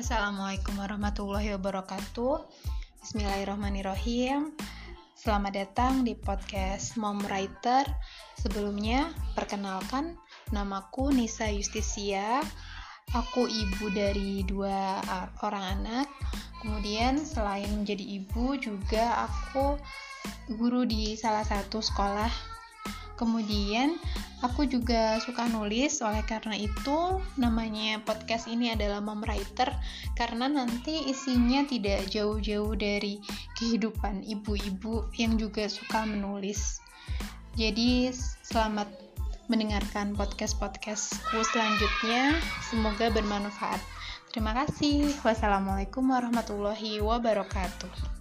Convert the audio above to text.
Assalamualaikum warahmatullahi wabarakatuh. Bismillahirrahmanirrahim. Selamat datang di podcast Mom Writer. Sebelumnya, perkenalkan namaku Nisa Justisia. Aku ibu dari dua orang anak. Kemudian selain menjadi ibu juga aku guru di salah satu sekolah Kemudian aku juga suka nulis, oleh karena itu namanya podcast ini adalah Mom Writer karena nanti isinya tidak jauh-jauh dari kehidupan ibu-ibu yang juga suka menulis. Jadi selamat mendengarkan podcast-podcastku selanjutnya. Semoga bermanfaat. Terima kasih. Wassalamualaikum warahmatullahi wabarakatuh.